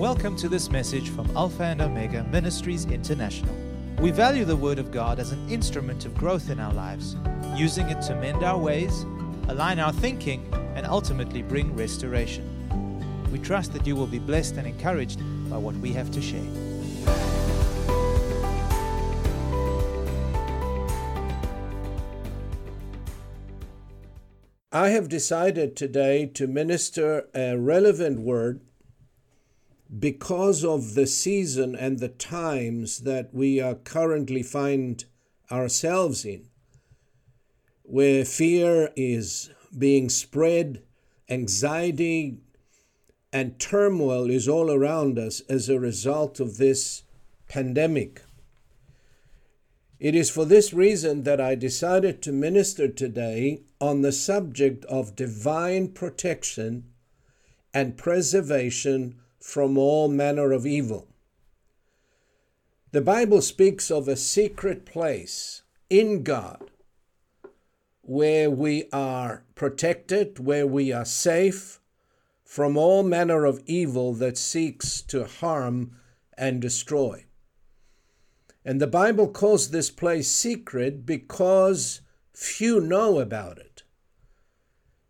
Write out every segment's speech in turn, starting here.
Welcome to this message from Alpha and Omega Ministries International. We value the Word of God as an instrument of growth in our lives, using it to mend our ways, align our thinking, and ultimately bring restoration. We trust that you will be blessed and encouraged by what we have to share. I have decided today to minister a relevant word because of the season and the times that we are currently find ourselves in, where fear is being spread, anxiety and turmoil is all around us as a result of this pandemic. It is for this reason that I decided to minister today on the subject of divine protection and preservation from all manner of evil. The Bible speaks of a secret place in God where we are protected, where we are safe from all manner of evil that seeks to harm and destroy. And the Bible calls this place secret because few know about it.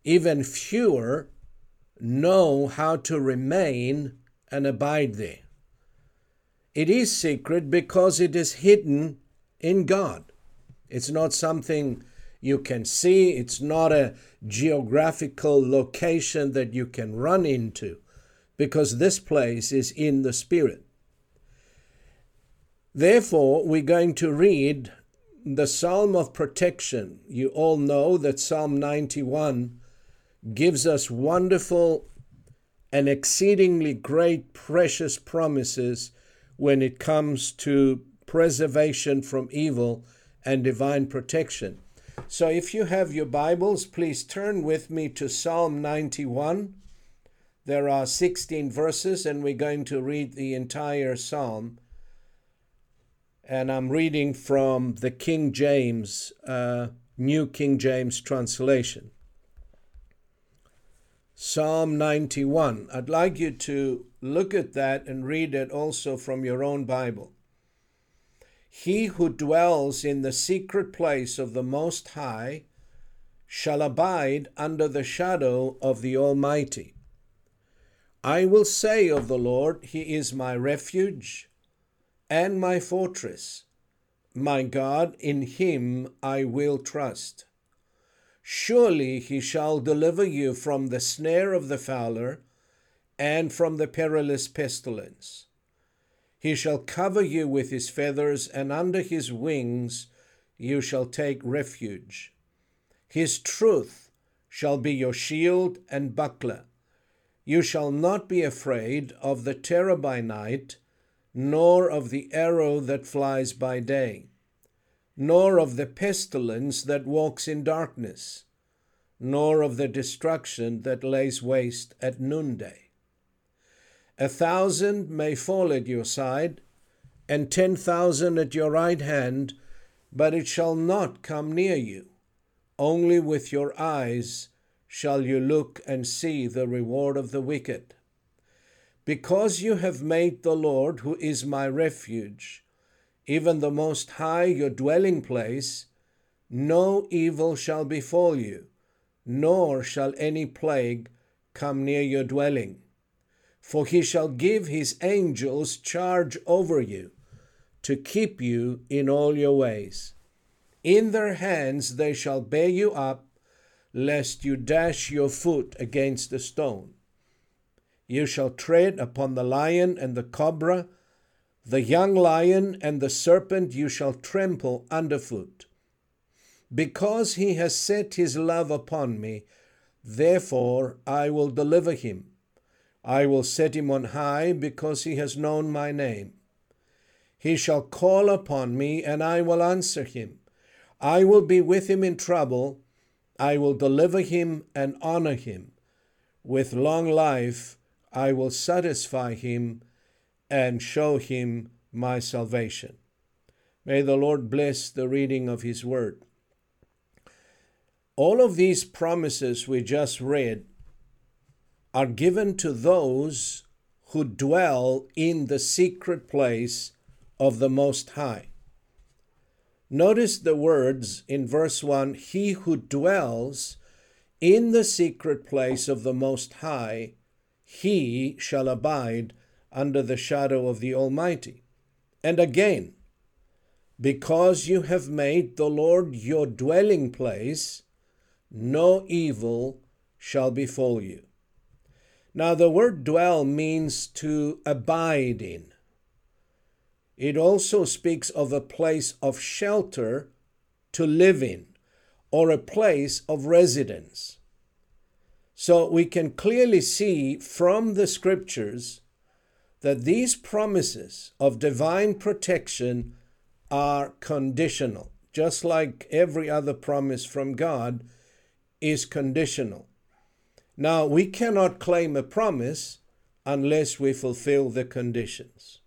Even fewer know how to remain and abide there. It is secret because it is hidden in God. It's not something you can see, it's not a geographical location that you can run into, because this place is in the Spirit. Therefore, we're going to read the Psalm of Protection. You all know that Psalm 91 gives us wonderful and exceedingly great, precious promises when it comes to preservation from evil and divine protection. So, if you have your Bibles, please turn with me to Psalm 91. There are 16 verses, and we're going to read the entire psalm and I'm reading from the King James, uh, New King James translation. Psalm 91. I'd like you to look at that and read it also from your own Bible. He who dwells in the secret place of the Most High shall abide under the shadow of the Almighty. I will say of the Lord, He is my refuge and my fortress. My God, in him I will trust. Surely he shall deliver you from the snare of the fowler and from the perilous pestilence. He shall cover you with his feathers, and under his wings you shall take refuge. His truth shall be your shield and buckler. You shall not be afraid of the terror by night nor of the arrow that flies by day, nor of the pestilence that walks in darkness, nor of the destruction that lays waste at noonday. A thousand may fall at your side, and ten thousand at your right hand, but it shall not come near you. Only with your eyes shall you look and see the reward of the wicked. Because you have made the Lord, who is my refuge, even the Most High your dwelling place, no evil shall befall you, nor shall any plague come near your dwelling. For he shall give his angels charge over you, to keep you in all your ways. In their hands they shall bear you up, lest you dash your foot against a stone. You shall tread upon the lion and the cobra, the young lion and the serpent you shall trample underfoot. Because he has set his love upon me, therefore I will deliver him. I will set him on high because he has known my name. He shall call upon me, and I will answer him. I will be with him in trouble. I will deliver him and honor him. With long life I will satisfy him and show him my salvation. May the Lord bless the reading of his word. All of these promises we just read are given to those who dwell in the secret place of the Most High. Notice the words in verse 1 He who dwells in the secret place of the Most High, he shall abide under the shadow of the Almighty. And again, because you have made the Lord your dwelling place, no evil shall befall you. Now, the word dwell means to abide in. It also speaks of a place of shelter to live in or a place of residence. So we can clearly see from the scriptures that these promises of divine protection are conditional, just like every other promise from God is conditional. Now, we cannot claim a promise unless we fulfill the conditions.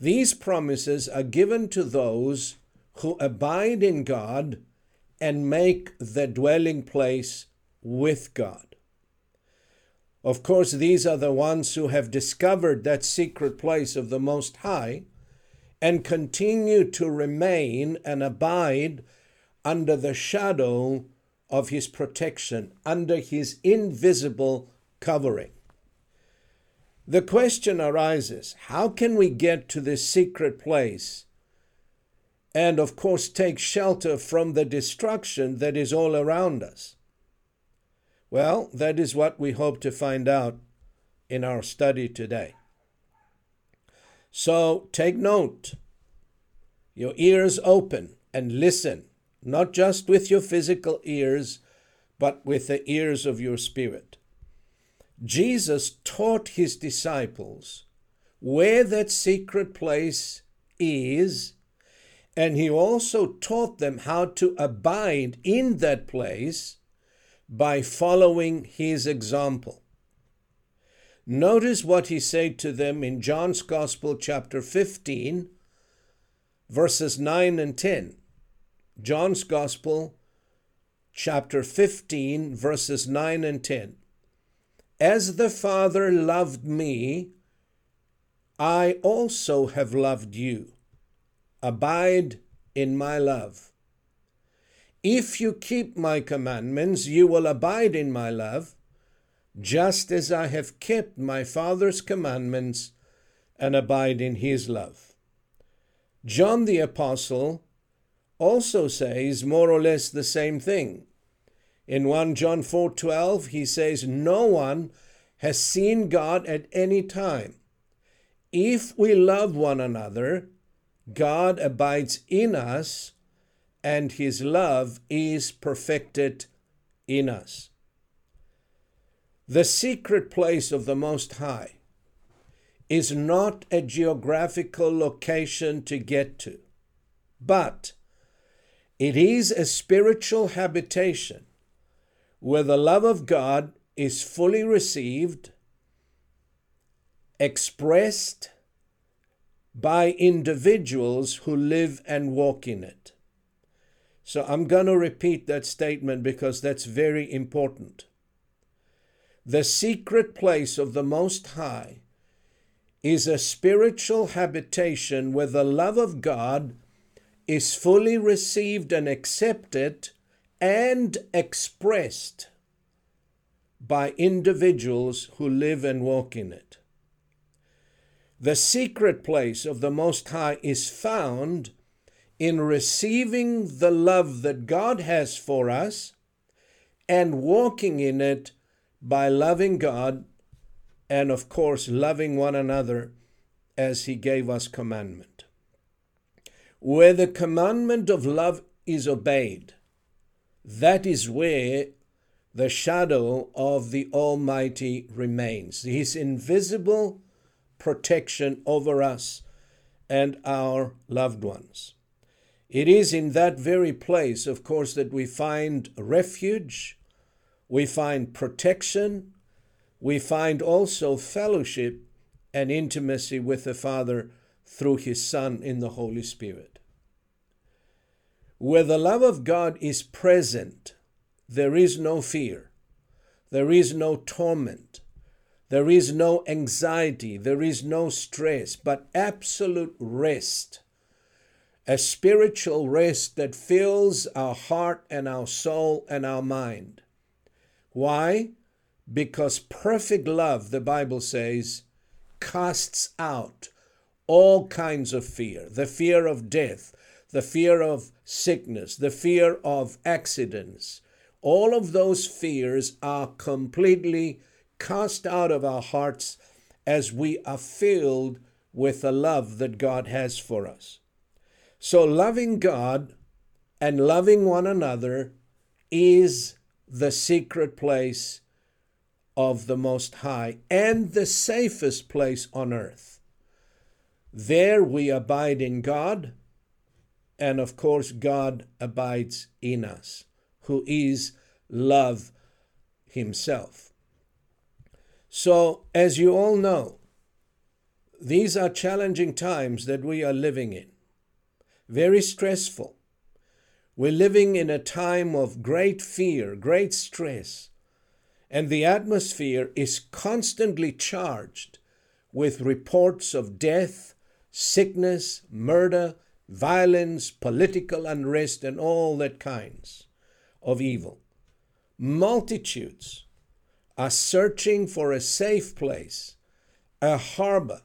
These promises are given to those who abide in God and make the dwelling place with God. Of course, these are the ones who have discovered that secret place of the Most High and continue to remain and abide under the shadow of His protection, under His invisible covering. The question arises how can we get to this secret place and, of course, take shelter from the destruction that is all around us? Well, that is what we hope to find out in our study today. So take note, your ears open and listen, not just with your physical ears, but with the ears of your spirit. Jesus taught his disciples where that secret place is, and he also taught them how to abide in that place by following his example. Notice what he said to them in John's Gospel, chapter 15, verses 9 and 10. John's Gospel, chapter 15, verses 9 and 10. As the Father loved me, I also have loved you. Abide in my love. If you keep my commandments, you will abide in my love, just as I have kept my Father's commandments and abide in his love. John the Apostle also says more or less the same thing. In 1 John 4:12 he says no one has seen God at any time. If we love one another, God abides in us and his love is perfected in us. The secret place of the Most High is not a geographical location to get to, but it is a spiritual habitation where the love of God is fully received, expressed by individuals who live and walk in it. So I'm going to repeat that statement because that's very important. The secret place of the Most High is a spiritual habitation where the love of God is fully received and accepted and expressed by individuals who live and walk in it. The secret place of the Most High is found in receiving the love that God has for us and walking in it by loving God and, of course, loving one another as He gave us commandment. Where the commandment of love is obeyed, that is where the shadow of the Almighty remains, His invisible protection over us and our loved ones. It is in that very place, of course, that we find refuge, we find protection, we find also fellowship and intimacy with the Father through His Son in the Holy Spirit. Where the love of God is present, there is no fear, there is no torment, There is no anxiety, there is no stress, but absolute rest. A spiritual rest that fills our heart and our soul and our mind. Why? Because perfect love, the Bible says, casts out all kinds of fear the fear of death, the fear of sickness, the fear of accidents. All of those fears are completely cast out of our hearts as we are filled with the love that God has for us. So, loving God and loving one another is the secret place of the Most High and the safest place on earth. There we abide in God, and of course, God abides in us, who is love Himself. So, as you all know, these are challenging times that we are living in, very stressful. We're living in a time of great fear, great stress, and the atmosphere is constantly charged with reports of death, sickness, murder, violence, political unrest, and all that kinds of evil. Multitudes are searching for a safe place, a harbor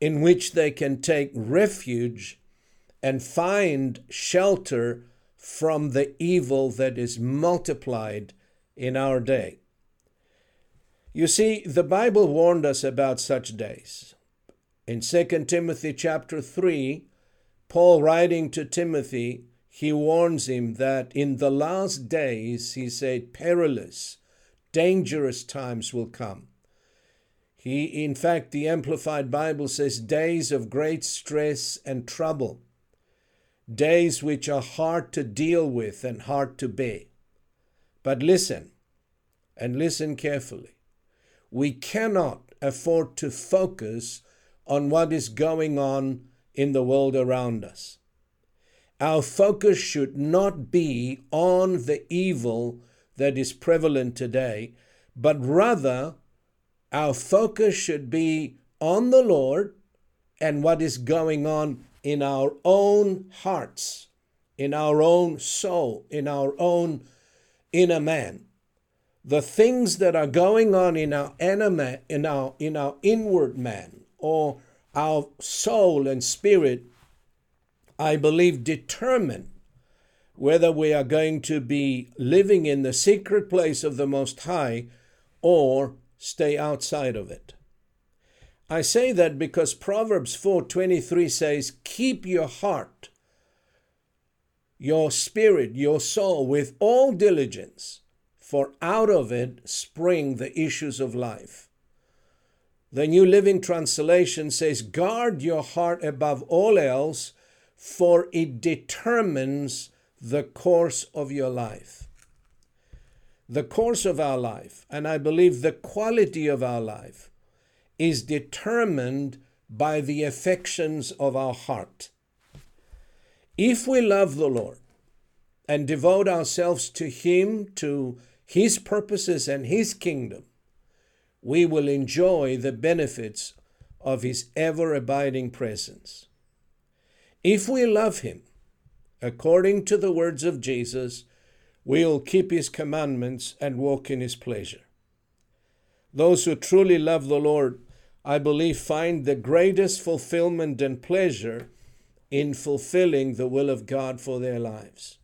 in which they can take refuge and find shelter from the evil that is multiplied in our day. You see, the Bible warned us about such days. In 2 Timothy chapter 3, Paul writing to Timothy, he warns him that in the last days, he said, perilous, dangerous times will come. He, in fact, the Amplified Bible says days of great stress and trouble, days which are hard to deal with and hard to bear. But listen, and listen carefully. We cannot afford to focus on what is going on in the world around us. Our focus should not be on the evil that is prevalent today, but rather our focus should be on the Lord and what is going on in our own hearts, in our own soul, in our own inner man. The things that are going on in our inner in our in our inward man or our soul and spirit, I believe determine whether we are going to be living in the secret place of the Most High or stay outside of it. I say that because Proverbs 4:23 says, "Keep your heart, your spirit, your soul with all diligence, for out of it spring the issues of life." The New Living Translation says, "Guard your heart above all else, for it determines the course of your life. The course of our life, and I believe the quality of our life, is determined by the affections of our heart. If we love the Lord and devote ourselves to Him, to His purposes and His kingdom, we will enjoy the benefits of His ever abiding presence. If we love Him according to the words of Jesus, we'll keep his commandments and walk in his pleasure. Those who truly love the Lord, I believe, find the greatest fulfillment and pleasure in fulfilling the will of God for their lives.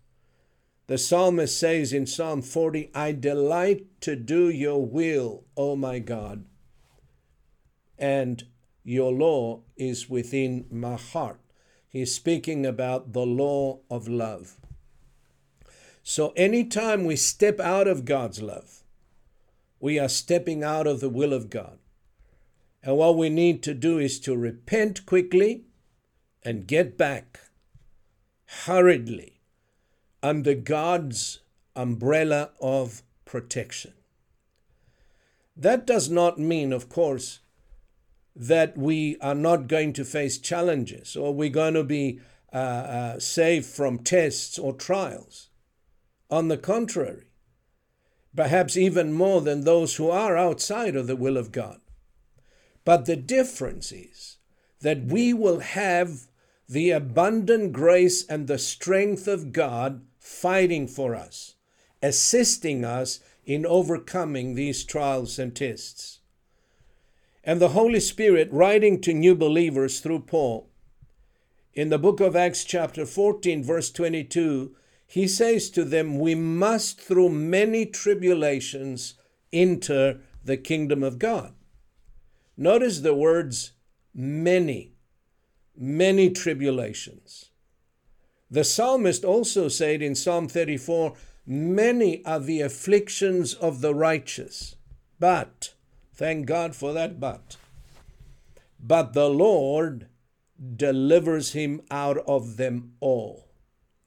The psalmist says in Psalm 40, I delight to do your will, O my God, and your law is within my heart. He's speaking about the law of love. So anytime we step out of God's love, we are stepping out of the will of God. And what we need to do is to repent quickly and get back hurriedly under God's umbrella of protection. That does not mean, of course, that we are not going to face challenges or we're going to be uh, uh, saved from tests or trials. On the contrary, perhaps even more than those who are outside of the will of God. But the difference is that we will have the abundant grace and the strength of God fighting for us, assisting us in overcoming these trials and tests. And the Holy Spirit, writing to new believers through Paul, in the book of Acts, chapter 14, verse 22, he says to them, We must, through many tribulations, enter the kingdom of God. Notice the words many, many tribulations. The psalmist also said in Psalm 34 Many are the afflictions of the righteous, but, thank God for that but, but the Lord delivers him out of them all.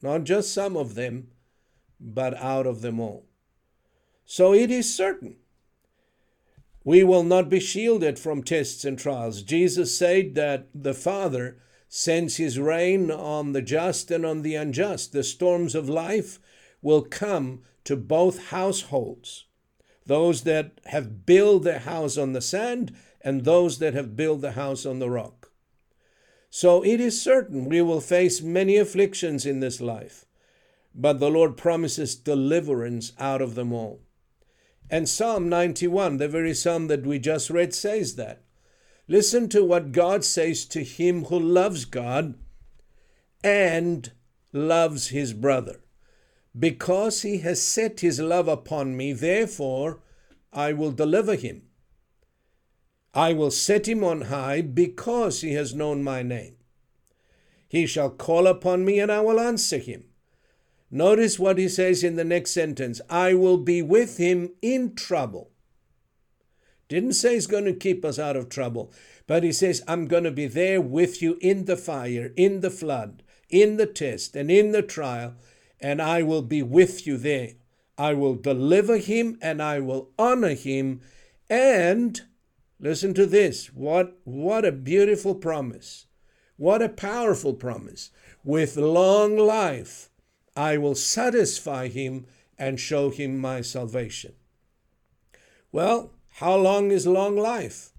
Not just some of them, but out of them all. So it is certain we will not be shielded from tests and trials. Jesus said that the Father sends his rain on the just and on the unjust. The storms of life will come to both households those that have built their house on the sand and those that have built the house on the rock. So it is certain we will face many afflictions in this life, but the Lord promises deliverance out of them all. And Psalm 91, the very psalm that we just read, says that. Listen to what God says to him who loves God and loves his brother. Because he has set his love upon me, therefore I will deliver him. I will set him on high because he has known my name. He shall call upon me and I will answer him. Notice what he says in the next sentence I will be with him in trouble. Didn't say he's going to keep us out of trouble, but he says, I'm going to be there with you in the fire, in the flood, in the test, and in the trial, and I will be with you there. I will deliver him and I will honor him. And listen to this what, what a beautiful promise! What a powerful promise. With long life, I will satisfy him and show him my salvation. Well, how long is long life?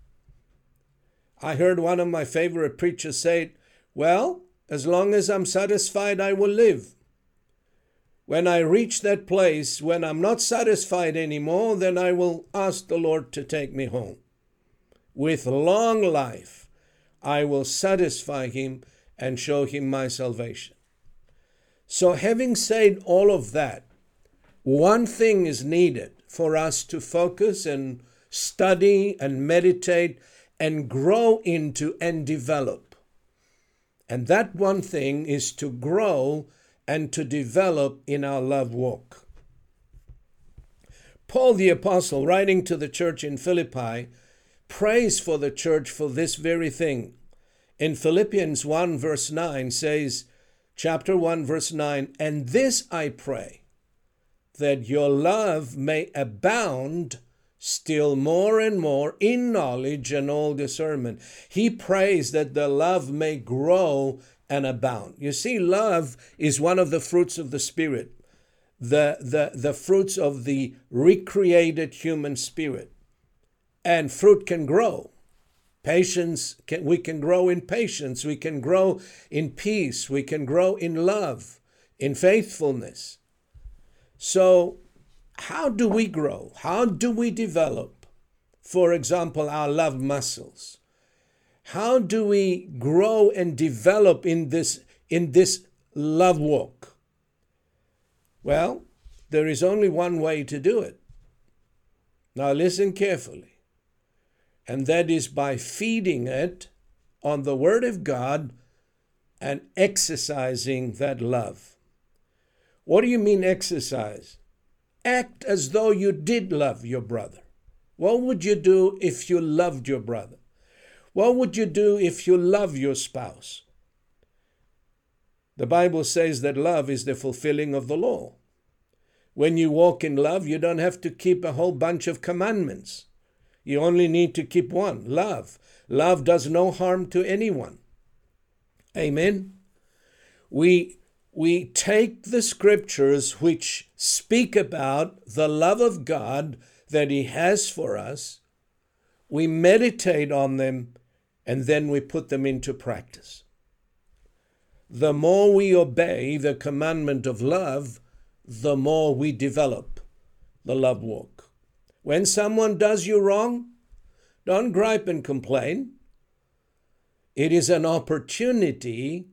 I heard one of my favorite preachers say, Well, as long as I'm satisfied, I will live. When I reach that place, when I'm not satisfied anymore, then I will ask the Lord to take me home. With long life, I will satisfy him and show him my salvation. So, having said all of that, one thing is needed for us to focus and study and meditate and grow into and develop. And that one thing is to grow and to develop in our love walk. Paul the Apostle, writing to the church in Philippi, prays for the church for this very thing. In Philippians 1, verse 9, says, chapter 1, verse 9, and this I pray, that your love may abound still more and more in knowledge and all discernment. He prays that the love may grow and abound. You see, love is one of the fruits of the Spirit, the, the, the fruits of the recreated human spirit. And fruit can grow. Patience, can, we can grow in patience, we can grow in peace, we can grow in love, in faithfulness. So, how do we grow? How do we develop, for example, our love muscles? How do we grow and develop in this, in this love walk? Well, there is only one way to do it. Now, listen carefully and that is by feeding it on the Word of God and exercising that love. What do you mean exercise? Act as though you did love your brother. What would you do if you loved your brother? What would you do if you love your spouse? The Bible says that love is the fulfilling of the law. When you walk in love, you don't have to keep a whole bunch of commandments. You only need to keep one love. Love does no harm to anyone. Amen. We we take the scriptures which speak about the love of God that He has for us, we meditate on them, and then we put them into practice. The more we obey the commandment of love, the more we develop the love walk. When someone does you wrong, don't gripe and complain. It is an opportunity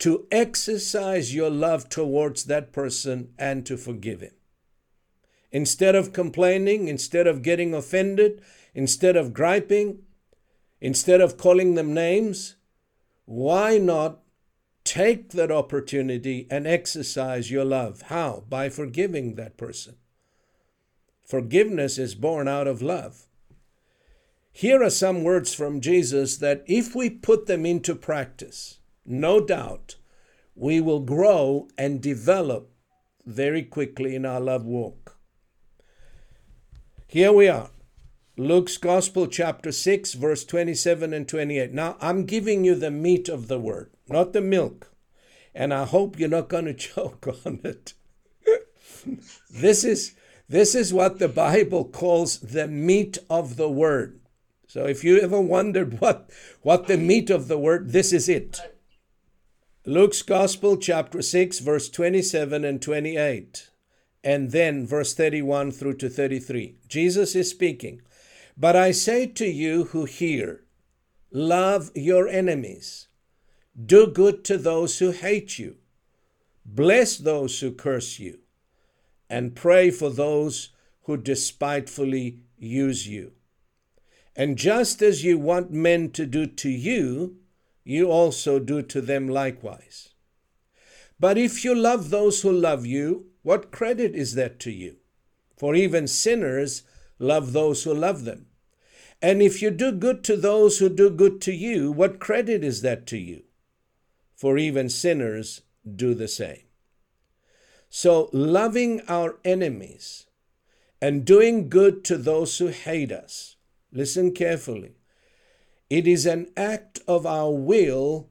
to exercise your love towards that person and to forgive him. Instead of complaining, instead of getting offended, instead of griping, instead of calling them names, why not take that opportunity and exercise your love? How? By forgiving that person. Forgiveness is born out of love. Here are some words from Jesus that, if we put them into practice, no doubt we will grow and develop very quickly in our love walk. Here we are. Luke's Gospel, chapter 6, verse 27 and 28. Now, I'm giving you the meat of the word, not the milk. And I hope you're not going to choke on it. this, is, this is what the Bible calls the meat of the word. So if you ever wondered what, what the meat of the word, this is it. Luke's Gospel, chapter 6, verse 27 and 28, and then verse 31 through to 33. Jesus is speaking. But I say to you who hear, love your enemies, do good to those who hate you, bless those who curse you, and pray for those who despitefully use you. And just as you want men to do to you, you also do to them likewise. But if you love those who love you, what credit is that to you? For even sinners love those who love them. And if you do good to those who do good to you, what credit is that to you? For even sinners do the same. So, loving our enemies and doing good to those who hate us Listen carefully. It is an act of our will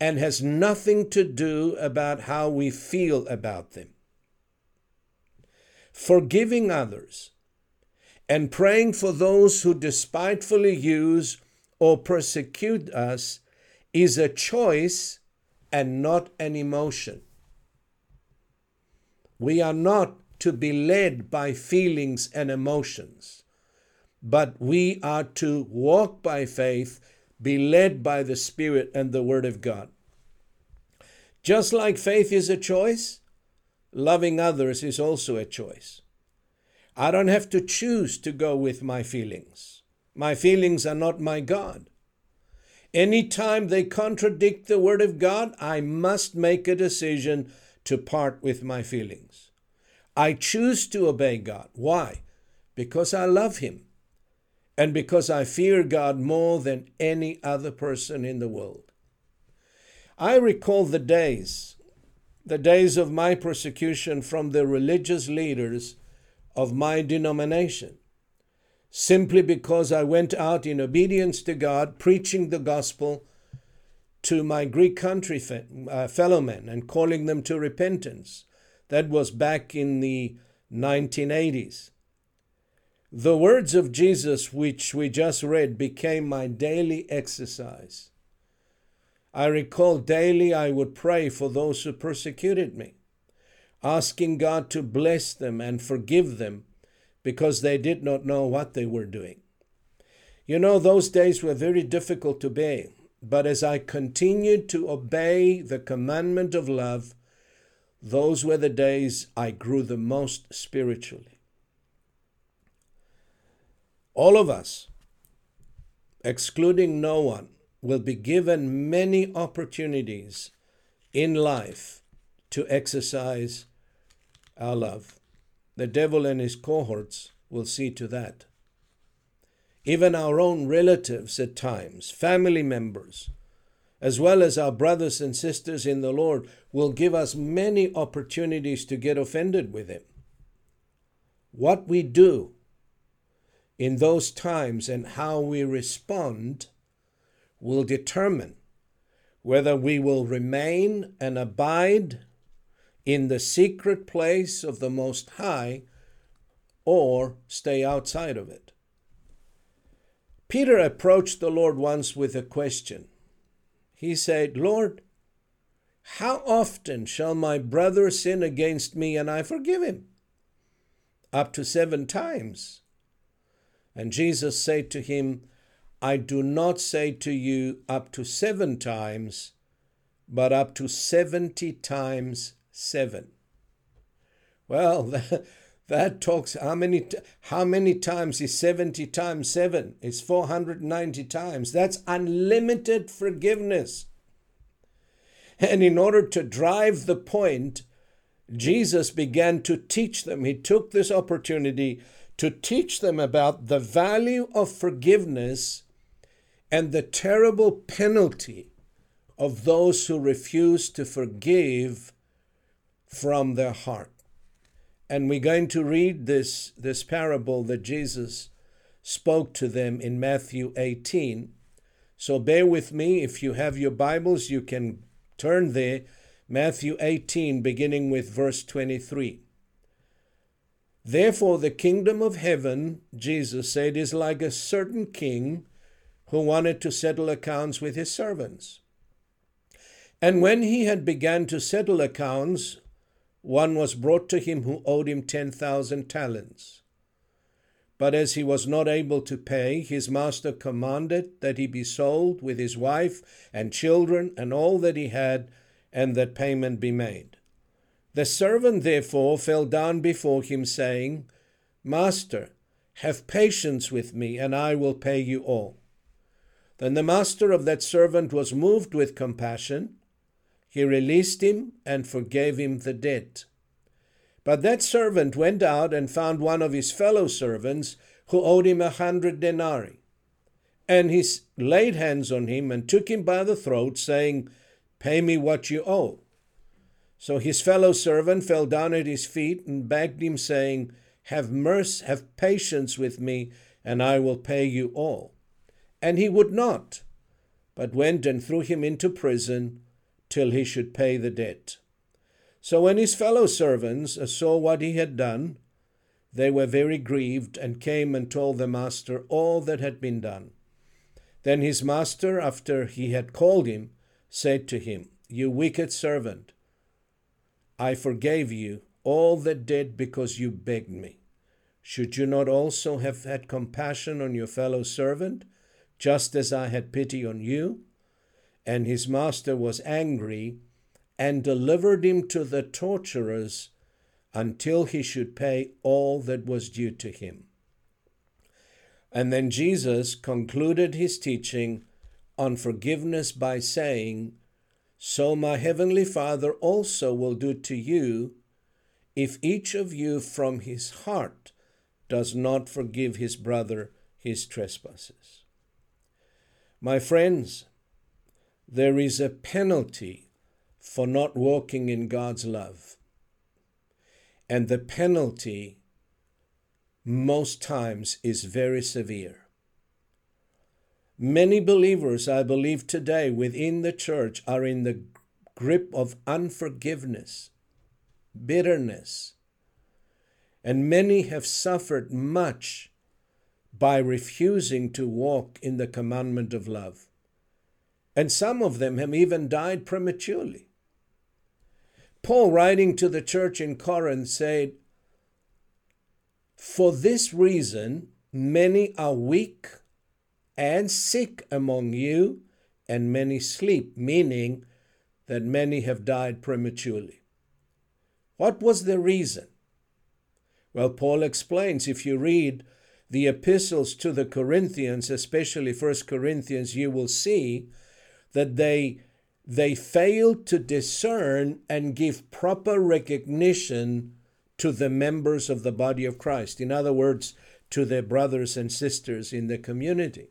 and has nothing to do about how we feel about them. Forgiving others and praying for those who despitefully use or persecute us is a choice and not an emotion. We are not to be led by feelings and emotions but we are to walk by faith, be led by the Spirit and the Word of God. Just like faith is a choice, loving others is also a choice. I don't have to choose to go with my feelings. My feelings are not my God. Anytime they contradict the Word of God, I must make a decision to part with my feelings. I choose to obey God. Why? Because I love Him and because I fear God more than any other person in the world. I recall the days, the days of my persecution from the religious leaders of my denomination, simply because I went out in obedience to God, preaching the gospel to my Greek country uh, fellow men and calling them to repentance. That was back in the 1980s. The words of Jesus, which we just read, became my daily exercise. I recall daily I would pray for those who persecuted me, asking God to bless them and forgive them because they did not know what they were doing. You know, those days were very difficult to bear, but as I continued to obey the commandment of love, those were the days I grew the most spiritually. All of us, excluding no one, will be given many opportunities in life to exercise our love. The devil and his cohorts will see to that. Even our own relatives at times, family members, as well as our brothers and sisters in the Lord, will give us many opportunities to get offended with him. What we do in those times and how we respond will determine whether we will remain and abide in the secret place of the Most High or stay outside of it. Peter approached the Lord once with a question. He said, Lord, how often shall my brother sin against me and I forgive him? Up to seven times. And Jesus said to him, I do not say to you up to seven times, but up to 70 times seven. Well, that, talks how many how many times is 70 times 7 is 490 times. That's unlimited forgiveness. And in order to drive the point Jesus began to teach them. He took this opportunity to teach them about the value of forgiveness and the terrible penalty of those who refuse to forgive from their heart. And we're going to read this, this parable that Jesus spoke to them in Matthew 18. So bear with me. If you have your Bibles, you can turn there. Matthew 18, beginning with verse 23. Therefore, the kingdom of heaven, Jesus said, is like a certain king who wanted to settle accounts with his servants. And when he had begun to settle accounts, one was brought to him who owed him ten thousand talents. But as he was not able to pay, his master commanded that he be sold with his wife and children and all that he had, and that payment be made. The servant therefore fell down before him, saying, Master, have patience with me, and I will pay you all. Then the master of that servant was moved with compassion. He released him and forgave him the debt. But that servant went out and found one of his fellow servants who owed him a hundred denarii. And he laid hands on him and took him by the throat, saying, Pay me what you owe. So his fellow servant fell down at his feet and begged him, saying, Have mercy, have patience with me, and I will pay you all. And he would not, but went and threw him into prison till he should pay the debt. So when his fellow servants saw what he had done, they were very grieved, and came and told the master all that had been done. Then his master, after he had called him, said to him, You wicked servant, I forgave you all that debt because you begged me. Should you not also have had compassion on your fellow servant, just as I had pity on you? And his master was angry and delivered him to the torturers until he should pay all that was due to him. And then Jesus concluded his teaching on forgiveness by saying, So my heavenly Father also will do to you if each of you from his heart does not forgive his brother his trespasses. My friends, there is a penalty for not walking in God's love. And the penalty, most times, is very severe. Many believers, I believe today, within the church are in the grip of unforgiveness, bitterness, and many have suffered much by refusing to walk in the commandment of love and some of them have even died prematurely. Paul, writing to the church in Corinth, said, For this reason, many are weak and sick among you, and many sleep, meaning that many have died prematurely. What was the reason? Well, Paul explains if you read the epistles to the Corinthians, especially 1 Corinthians, you will see that they they failed to discern and give proper recognition to the members of the body of Christ. In other words, to their brothers and sisters in the community.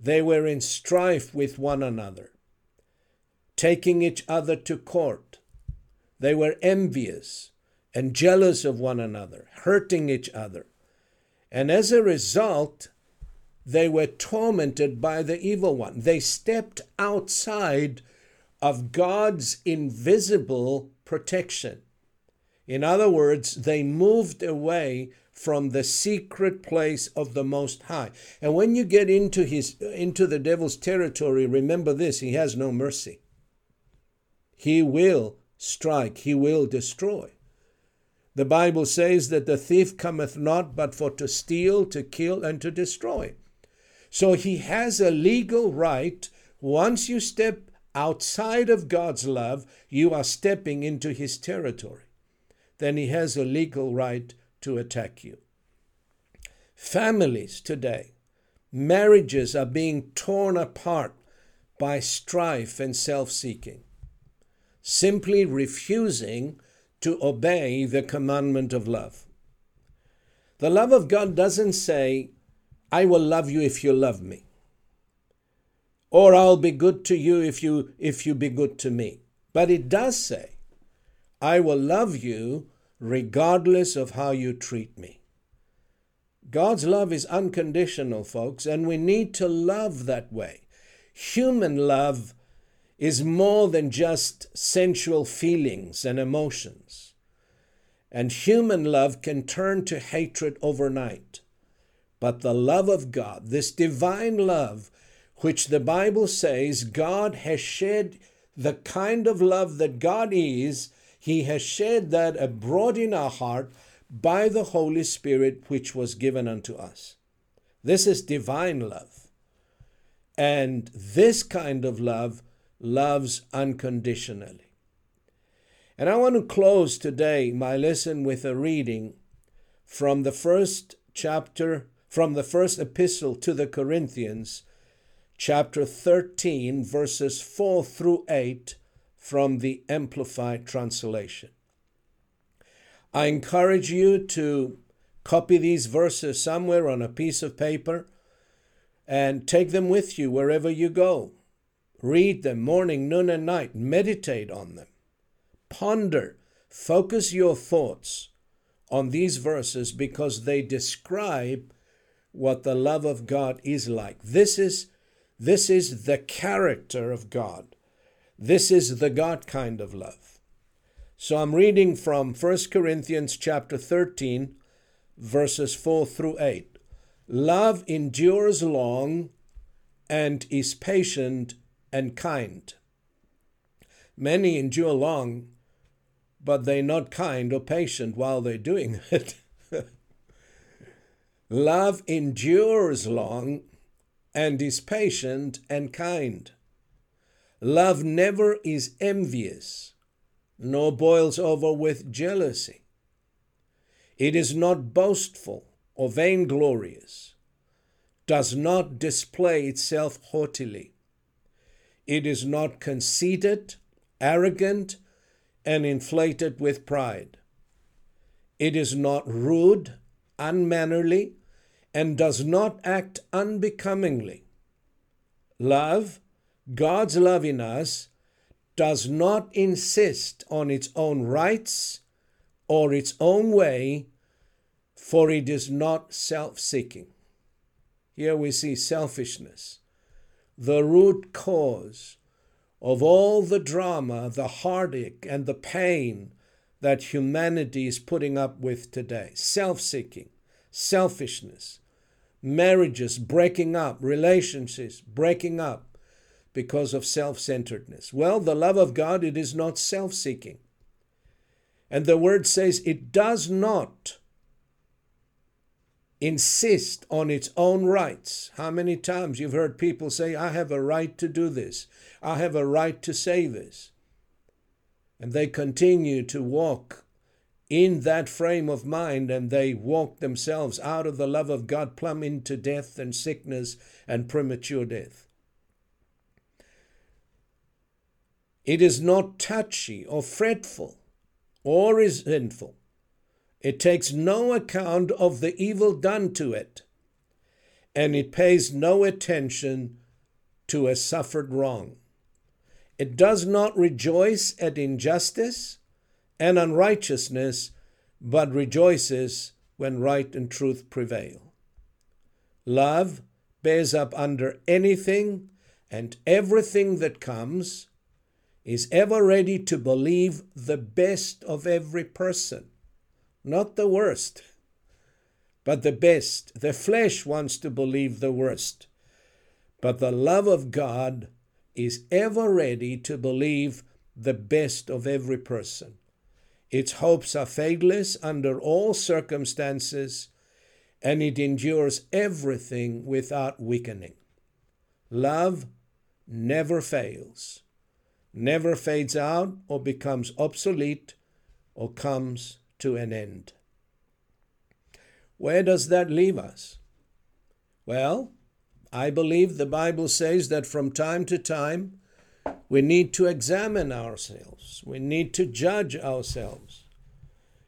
They were in strife with one another, taking each other to court. They were envious and jealous of one another, hurting each other. And as a result, they were tormented by the evil one. They stepped outside of God's invisible protection. In other words, they moved away from the secret place of the most high. And when you get into his into the devil's territory, remember this, he has no mercy. He will strike, he will destroy. The Bible says that the thief cometh not but for to steal, to kill, and to destroy. So he has a legal right. Once you step outside of God's love, you are stepping into his territory. Then he has a legal right to attack you. Families today, marriages are being torn apart by strife and self seeking, simply refusing to obey the commandment of love. The love of God doesn't say, I will love you if you love me. Or I'll be good to you if you if you be good to me. But it does say, I will love you regardless of how you treat me. God's love is unconditional, folks, and we need to love that way. Human love is more than just sensual feelings and emotions. And human love can turn to hatred overnight. But the love of God, this divine love, which the Bible says God has shed the kind of love that God is, He has shed that abroad in our heart by the Holy Spirit which was given unto us. This is divine love. And this kind of love loves unconditionally. And I want to close today my lesson with a reading from the first chapter, from the first epistle to the Corinthians, chapter 13, verses 4 through 8 from the Amplified Translation. I encourage you to copy these verses somewhere on a piece of paper and take them with you wherever you go. Read them morning, noon, and night. Meditate on them. Ponder. Focus your thoughts on these verses because they describe what the love of God is like. This is this is the character of God. This is the God kind of love. So I'm reading from 1 Corinthians chapter 13 verses 4 through 8. Love endures long and is patient and kind. Many endure long, but they're not kind or patient while they're doing it. Love endures long and is patient and kind. Love never is envious, nor boils over with jealousy. It is not boastful or vainglorious, does not display itself haughtily. It is not conceited, arrogant, and inflated with pride. It is not rude, unmannerly, and does not act unbecomingly. Love, God's love in us, does not insist on its own rights or its own way, for it is not self seeking. Here we see selfishness, the root cause of all the drama, the heartache, and the pain that humanity is putting up with today. Self seeking, selfishness, marriages breaking up, relationships breaking up because of self centeredness. Well, the love of God, it is not self seeking. And the word says it does not insist on its own rights. How many times you've heard people say, I have a right to do this, I have a right to say this. And they continue to walk in that frame of mind and they walk themselves out of the love of God plumb into death and sickness and premature death. It is not touchy or fretful or resentful. It takes no account of the evil done to it, and it pays no attention to a suffered wrong. It does not rejoice at injustice and unrighteousness, but rejoices when right and truth prevail. Love bears up under anything and everything that comes, is ever ready to believe the best of every person, not the worst, but the best. The flesh wants to believe the worst, but the love of God is ever ready to believe the best of every person. Its hopes are faithless under all circumstances, and it endures everything without weakening. Love never fails, never fades out or becomes obsolete or comes to an end. Where does that leave us? Well, I believe the Bible says that from time to time we need to examine ourselves, we need to judge ourselves,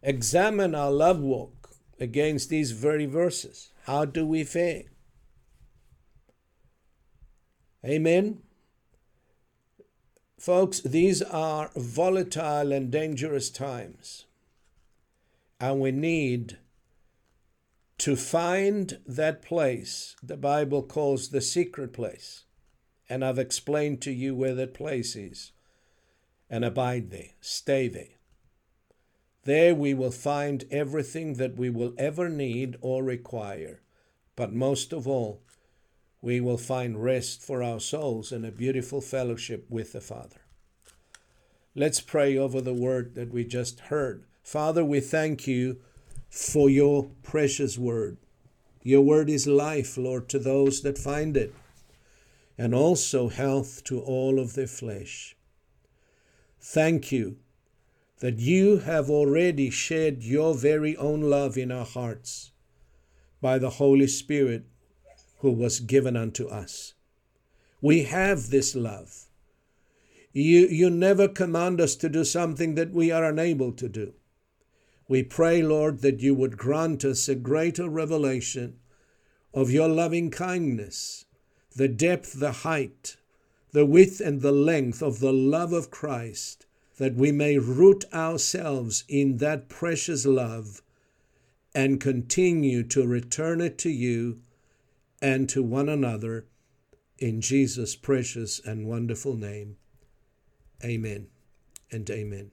examine our love walk against these very verses. How do we fare? Amen. Folks, these are volatile and dangerous times, and we need to find that place the Bible calls the secret place. And I've explained to you where that place is. And abide there, stay there. There we will find everything that we will ever need or require. But most of all, we will find rest for our souls and a beautiful fellowship with the Father. Let's pray over the word that we just heard. Father, we thank you for your precious word. Your word is life, Lord, to those that find it, and also health to all of their flesh. Thank you that you have already shed your very own love in our hearts by the Holy Spirit who was given unto us. We have this love. You, you never command us to do something that we are unable to do. We pray, Lord, that you would grant us a greater revelation of your loving kindness, the depth, the height, the width, and the length of the love of Christ, that we may root ourselves in that precious love and continue to return it to you and to one another in Jesus' precious and wonderful name. Amen and amen.